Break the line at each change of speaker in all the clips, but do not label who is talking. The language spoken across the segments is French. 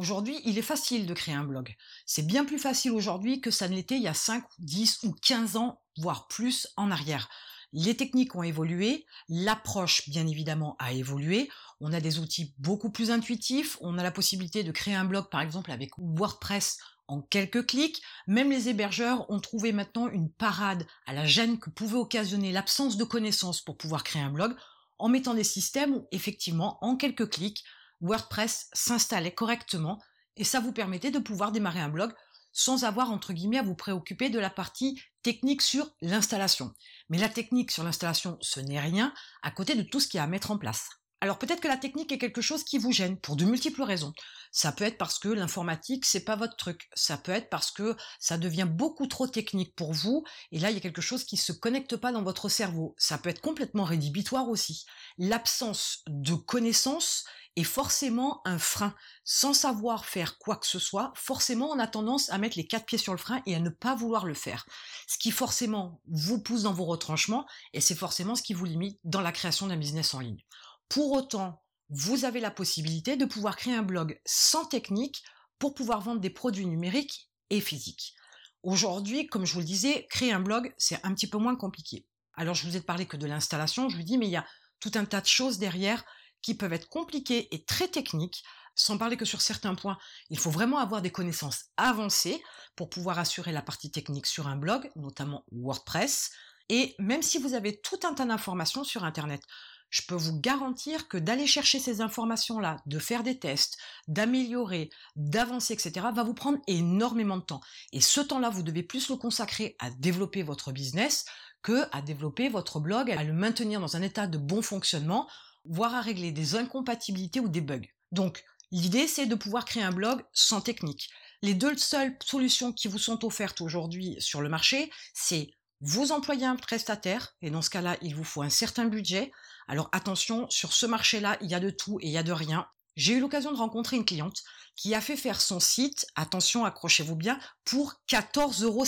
Aujourd'hui, il est facile de créer un blog. C'est bien plus facile aujourd'hui que ça ne l'était il y a 5, 10 ou 15 ans, voire plus en arrière. Les techniques ont évolué, l'approche bien évidemment a évolué, on a des outils beaucoup plus intuitifs, on a la possibilité de créer un blog par exemple avec WordPress en quelques clics, même les hébergeurs ont trouvé maintenant une parade à la gêne que pouvait occasionner l'absence de connaissances pour pouvoir créer un blog en mettant des systèmes où effectivement en quelques clics WordPress s'installait correctement et ça vous permettait de pouvoir démarrer un blog sans avoir entre guillemets à vous préoccuper de la partie technique sur l'installation. Mais la technique sur l'installation, ce n'est rien à côté de tout ce qu'il y a à mettre en place. Alors peut-être que la technique est quelque chose qui vous gêne pour de multiples raisons. Ça peut être parce que l'informatique c'est pas votre truc. Ça peut être parce que ça devient beaucoup trop technique pour vous et là il y a quelque chose qui se connecte pas dans votre cerveau. Ça peut être complètement rédhibitoire aussi. L'absence de connaissances forcément un frein. Sans savoir faire quoi que ce soit, forcément on a tendance à mettre les quatre pieds sur le frein et à ne pas vouloir le faire. Ce qui forcément vous pousse dans vos retranchements et c'est forcément ce qui vous limite dans la création d'un business en ligne. Pour autant, vous avez la possibilité de pouvoir créer un blog sans technique pour pouvoir vendre des produits numériques et physiques. Aujourd'hui, comme je vous le disais, créer un blog, c'est un petit peu moins compliqué. Alors je vous ai parlé que de l'installation, je vous dis, mais il y a tout un tas de choses derrière qui peuvent être compliquées et très techniques, sans parler que sur certains points, il faut vraiment avoir des connaissances avancées pour pouvoir assurer la partie technique sur un blog, notamment WordPress. Et même si vous avez tout un tas d'informations sur Internet, je peux vous garantir que d'aller chercher ces informations-là, de faire des tests, d'améliorer, d'avancer, etc., va vous prendre énormément de temps. Et ce temps-là, vous devez plus le consacrer à développer votre business que à développer votre blog, à le maintenir dans un état de bon fonctionnement, voire à régler des incompatibilités ou des bugs. Donc, l'idée, c'est de pouvoir créer un blog sans technique. Les deux seules solutions qui vous sont offertes aujourd'hui sur le marché, c'est vous employer un prestataire, et dans ce cas-là, il vous faut un certain budget. Alors attention, sur ce marché-là, il y a de tout et il y a de rien. J'ai eu l'occasion de rencontrer une cliente qui a fait faire son site, attention, accrochez-vous bien, pour 14,50 euros.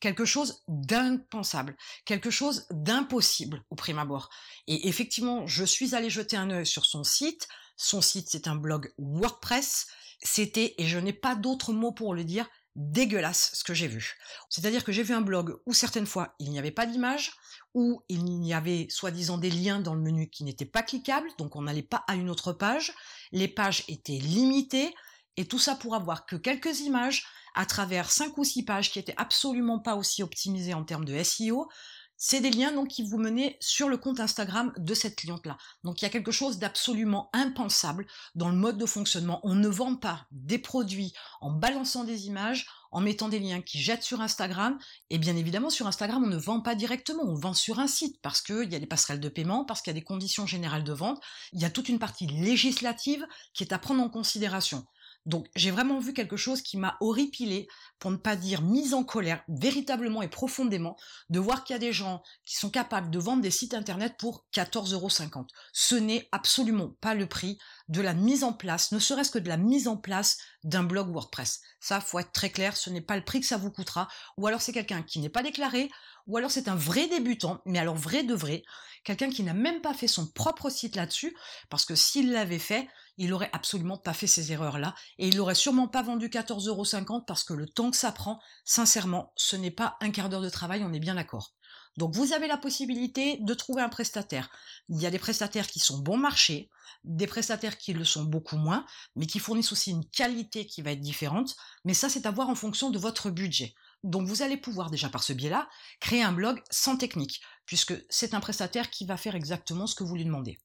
Quelque chose d'impensable, quelque chose d'impossible au prime abord. Et effectivement, je suis allée jeter un œil sur son site. Son site, c'est un blog WordPress. C'était, et je n'ai pas d'autre mot pour le dire, dégueulasse ce que j'ai vu. C'est-à-dire que j'ai vu un blog où certaines fois il n'y avait pas d'image, où il y avait soi-disant des liens dans le menu qui n'étaient pas cliquables, donc on n'allait pas à une autre page, les pages étaient limitées, et tout ça pour avoir que quelques images à travers cinq ou six pages qui étaient absolument pas aussi optimisées en termes de SEO, c'est des liens qui vous menaient sur le compte Instagram de cette cliente-là. Donc il y a quelque chose d'absolument impensable dans le mode de fonctionnement. On ne vend pas des produits en balançant des images, en mettant des liens qui jettent sur Instagram. Et bien évidemment, sur Instagram, on ne vend pas directement, on vend sur un site parce qu'il y a des passerelles de paiement, parce qu'il y a des conditions générales de vente. Il y a toute une partie législative qui est à prendre en considération. Donc j'ai vraiment vu quelque chose qui m'a horripilé, pour ne pas dire mise en colère, véritablement et profondément, de voir qu'il y a des gens qui sont capables de vendre des sites internet pour 14,50€. Ce n'est absolument pas le prix de la mise en place, ne serait-ce que de la mise en place d'un blog WordPress. Ça, faut être très clair, ce n'est pas le prix que ça vous coûtera, ou alors c'est quelqu'un qui n'est pas déclaré, ou alors c'est un vrai débutant, mais alors vrai de vrai, quelqu'un qui n'a même pas fait son propre site là-dessus, parce que s'il l'avait fait, il aurait absolument pas fait ces erreurs-là, et il n'aurait sûrement pas vendu 14,50€ parce que le temps que ça prend, sincèrement, ce n'est pas un quart d'heure de travail, on est bien d'accord. Donc vous avez la possibilité de trouver un prestataire. Il y a des prestataires qui sont bon marché, des prestataires qui le sont beaucoup moins, mais qui fournissent aussi une qualité qui va être différente. Mais ça, c'est à voir en fonction de votre budget. Donc vous allez pouvoir déjà par ce biais-là créer un blog sans technique, puisque c'est un prestataire qui va faire exactement ce que vous lui demandez.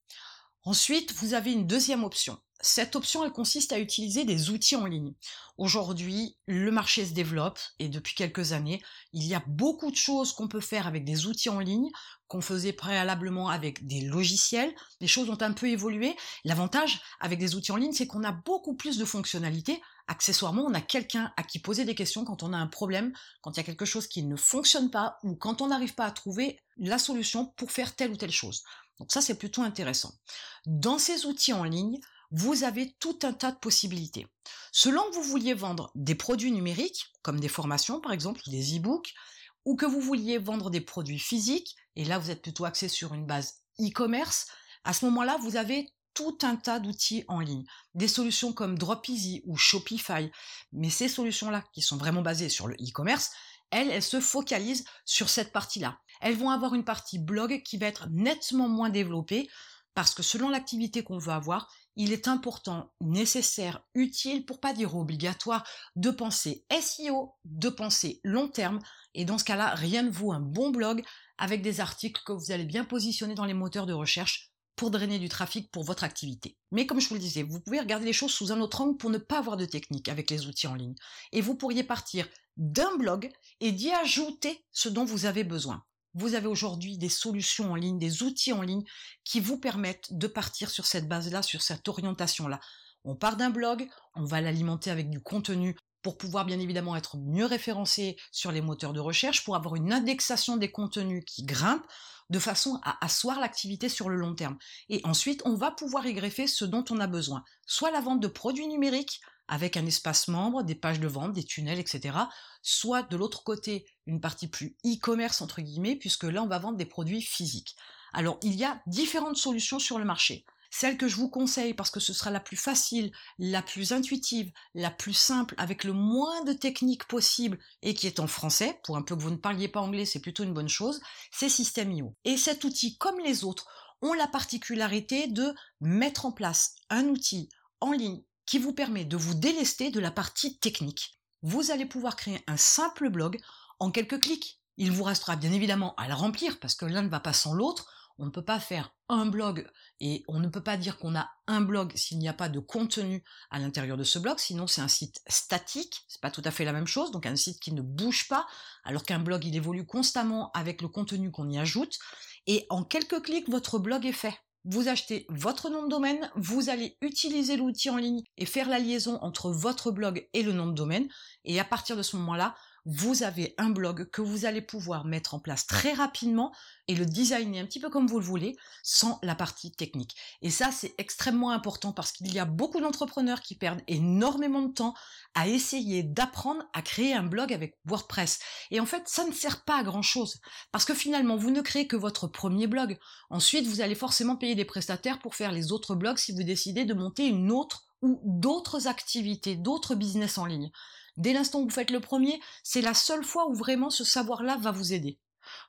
Ensuite, vous avez une deuxième option. Cette option, elle consiste à utiliser des outils en ligne. Aujourd'hui, le marché se développe et depuis quelques années, il y a beaucoup de choses qu'on peut faire avec des outils en ligne qu'on faisait préalablement avec des logiciels. Les choses ont un peu évolué. L'avantage avec des outils en ligne, c'est qu'on a beaucoup plus de fonctionnalités. Accessoirement, on a quelqu'un à qui poser des questions quand on a un problème, quand il y a quelque chose qui ne fonctionne pas ou quand on n'arrive pas à trouver la solution pour faire telle ou telle chose. Donc ça, c'est plutôt intéressant. Dans ces outils en ligne, vous avez tout un tas de possibilités. Selon que vous vouliez vendre des produits numériques, comme des formations par exemple, des e-books, ou que vous vouliez vendre des produits physiques, et là vous êtes plutôt axé sur une base e-commerce, à ce moment-là, vous avez tout un tas d'outils en ligne, des solutions comme DropEasy ou Shopify. Mais ces solutions-là, qui sont vraiment basées sur le e-commerce, elles, elles se focalisent sur cette partie-là. Elles vont avoir une partie blog qui va être nettement moins développée parce que selon l'activité qu'on veut avoir, il est important, nécessaire, utile, pour pas dire obligatoire, de penser SEO, de penser long terme. Et dans ce cas-là, rien ne vaut un bon blog avec des articles que vous allez bien positionner dans les moteurs de recherche pour drainer du trafic pour votre activité. Mais comme je vous le disais, vous pouvez regarder les choses sous un autre angle pour ne pas avoir de technique avec les outils en ligne. Et vous pourriez partir d'un blog et d'y ajouter ce dont vous avez besoin. Vous avez aujourd'hui des solutions en ligne, des outils en ligne qui vous permettent de partir sur cette base-là, sur cette orientation-là. On part d'un blog, on va l'alimenter avec du contenu pour pouvoir bien évidemment être mieux référencé sur les moteurs de recherche, pour avoir une indexation des contenus qui grimpe, de façon à asseoir l'activité sur le long terme. Et ensuite, on va pouvoir y greffer ce dont on a besoin. Soit la vente de produits numériques, avec un espace membre, des pages de vente, des tunnels, etc. Soit de l'autre côté, une partie plus e-commerce, entre guillemets, puisque là, on va vendre des produits physiques. Alors, il y a différentes solutions sur le marché. Celle que je vous conseille parce que ce sera la plus facile, la plus intuitive, la plus simple, avec le moins de techniques possible et qui est en français, pour un peu que vous ne parliez pas anglais, c'est plutôt une bonne chose, c'est System.io. Et cet outil, comme les autres, ont la particularité de mettre en place un outil en ligne qui vous permet de vous délester de la partie technique. Vous allez pouvoir créer un simple blog en quelques clics. Il vous restera bien évidemment à le remplir parce que l'un ne va pas sans l'autre. On ne peut pas faire un blog et on ne peut pas dire qu'on a un blog s'il n'y a pas de contenu à l'intérieur de ce blog, sinon c'est un site statique, c'est pas tout à fait la même chose, donc un site qui ne bouge pas, alors qu'un blog il évolue constamment avec le contenu qu'on y ajoute, et en quelques clics votre blog est fait vous achetez votre nom de domaine, vous allez utiliser l'outil en ligne et faire la liaison entre votre blog et le nom de domaine, et à partir de ce moment-là, vous avez un blog que vous allez pouvoir mettre en place très rapidement et le designer un petit peu comme vous le voulez sans la partie technique. Et ça, c'est extrêmement important parce qu'il y a beaucoup d'entrepreneurs qui perdent énormément de temps à essayer d'apprendre à créer un blog avec WordPress. Et en fait, ça ne sert pas à grand chose parce que finalement, vous ne créez que votre premier blog. Ensuite, vous allez forcément payer des prestataires pour faire les autres blogs si vous décidez de monter une autre ou d'autres activités, d'autres business en ligne. Dès l'instant où vous faites le premier, c'est la seule fois où vraiment ce savoir-là va vous aider.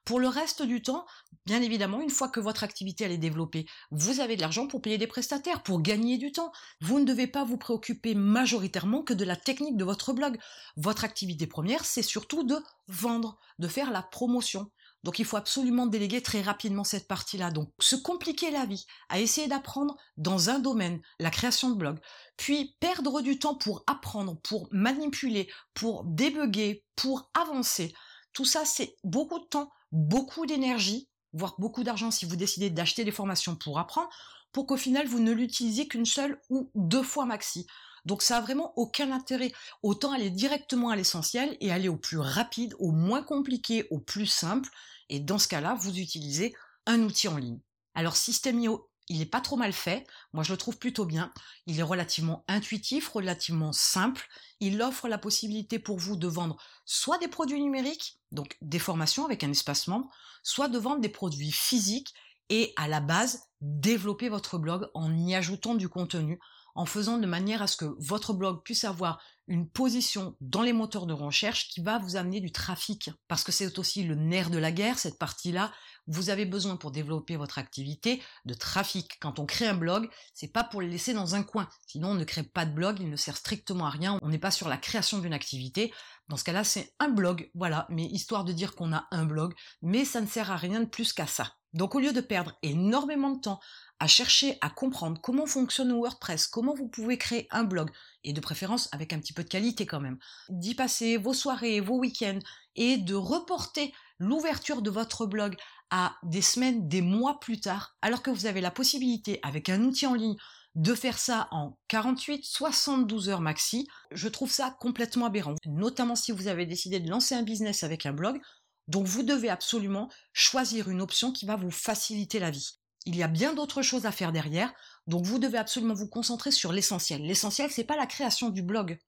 Pour le reste du temps, bien évidemment, une fois que votre activité est développée, vous avez de l'argent pour payer des prestataires, pour gagner du temps. Vous ne devez pas vous préoccuper majoritairement que de la technique de votre blog. Votre activité première, c'est surtout de vendre, de faire la promotion. Donc il faut absolument déléguer très rapidement cette partie-là. Donc se compliquer la vie à essayer d'apprendre dans un domaine, la création de blog, puis perdre du temps pour apprendre, pour manipuler, pour débugger, pour avancer. Tout ça, c'est beaucoup de temps, beaucoup d'énergie, voire beaucoup d'argent si vous décidez d'acheter des formations pour apprendre, pour qu'au final vous ne l'utilisiez qu'une seule ou deux fois maxi. Donc ça a vraiment aucun intérêt. Autant aller directement à l'essentiel et aller au plus rapide, au moins compliqué, au plus simple. Et dans ce cas-là, vous utilisez un outil en ligne. Alors System.io, il n'est pas trop mal fait. Moi, je le trouve plutôt bien. Il est relativement intuitif, relativement simple. Il offre la possibilité pour vous de vendre soit des produits numériques, donc des formations avec un espace membre, soit de vendre des produits physiques et à la base, développer votre blog en y ajoutant du contenu, en faisant de manière à ce que votre blog puisse avoir une position dans les moteurs de recherche qui va vous amener du trafic. Parce que c'est aussi le nerf de la guerre, cette partie-là. Vous avez besoin pour développer votre activité de trafic. Quand on crée un blog, c'est pas pour le laisser dans un coin. Sinon, on ne crée pas de blog, il ne sert strictement à rien. On n'est pas sur la création d'une activité. Dans ce cas-là, c'est un blog, voilà, mais histoire de dire qu'on a un blog, mais ça ne sert à rien de plus qu'à ça. Donc au lieu de perdre énormément de temps à chercher à comprendre comment fonctionne WordPress, comment vous pouvez créer un blog, et de préférence avec un petit peu de qualité quand même, d'y passer vos soirées, vos week-ends, et de reporter l'ouverture de votre blog à des semaines, des mois plus tard, alors que vous avez la possibilité avec un outil en ligne de faire ça en 48, 72 heures maxi, je trouve ça complètement aberrant. Notamment si vous avez décidé de lancer un business avec un blog, donc vous devez absolument choisir une option qui va vous faciliter la vie. Il y a bien d'autres choses à faire derrière, donc vous devez absolument vous concentrer sur l'essentiel. L'essentiel, c'est pas la création du blog.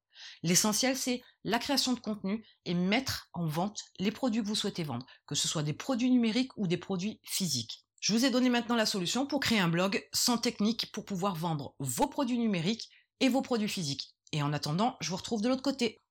L'essentiel, c'est la création de contenu et mettre en vente les produits que vous souhaitez vendre, que ce soit des produits numériques ou des produits physiques. Je vous ai donné maintenant la solution pour créer un blog sans technique pour pouvoir vendre vos produits numériques et vos produits physiques. Et en attendant, je vous retrouve de l'autre côté.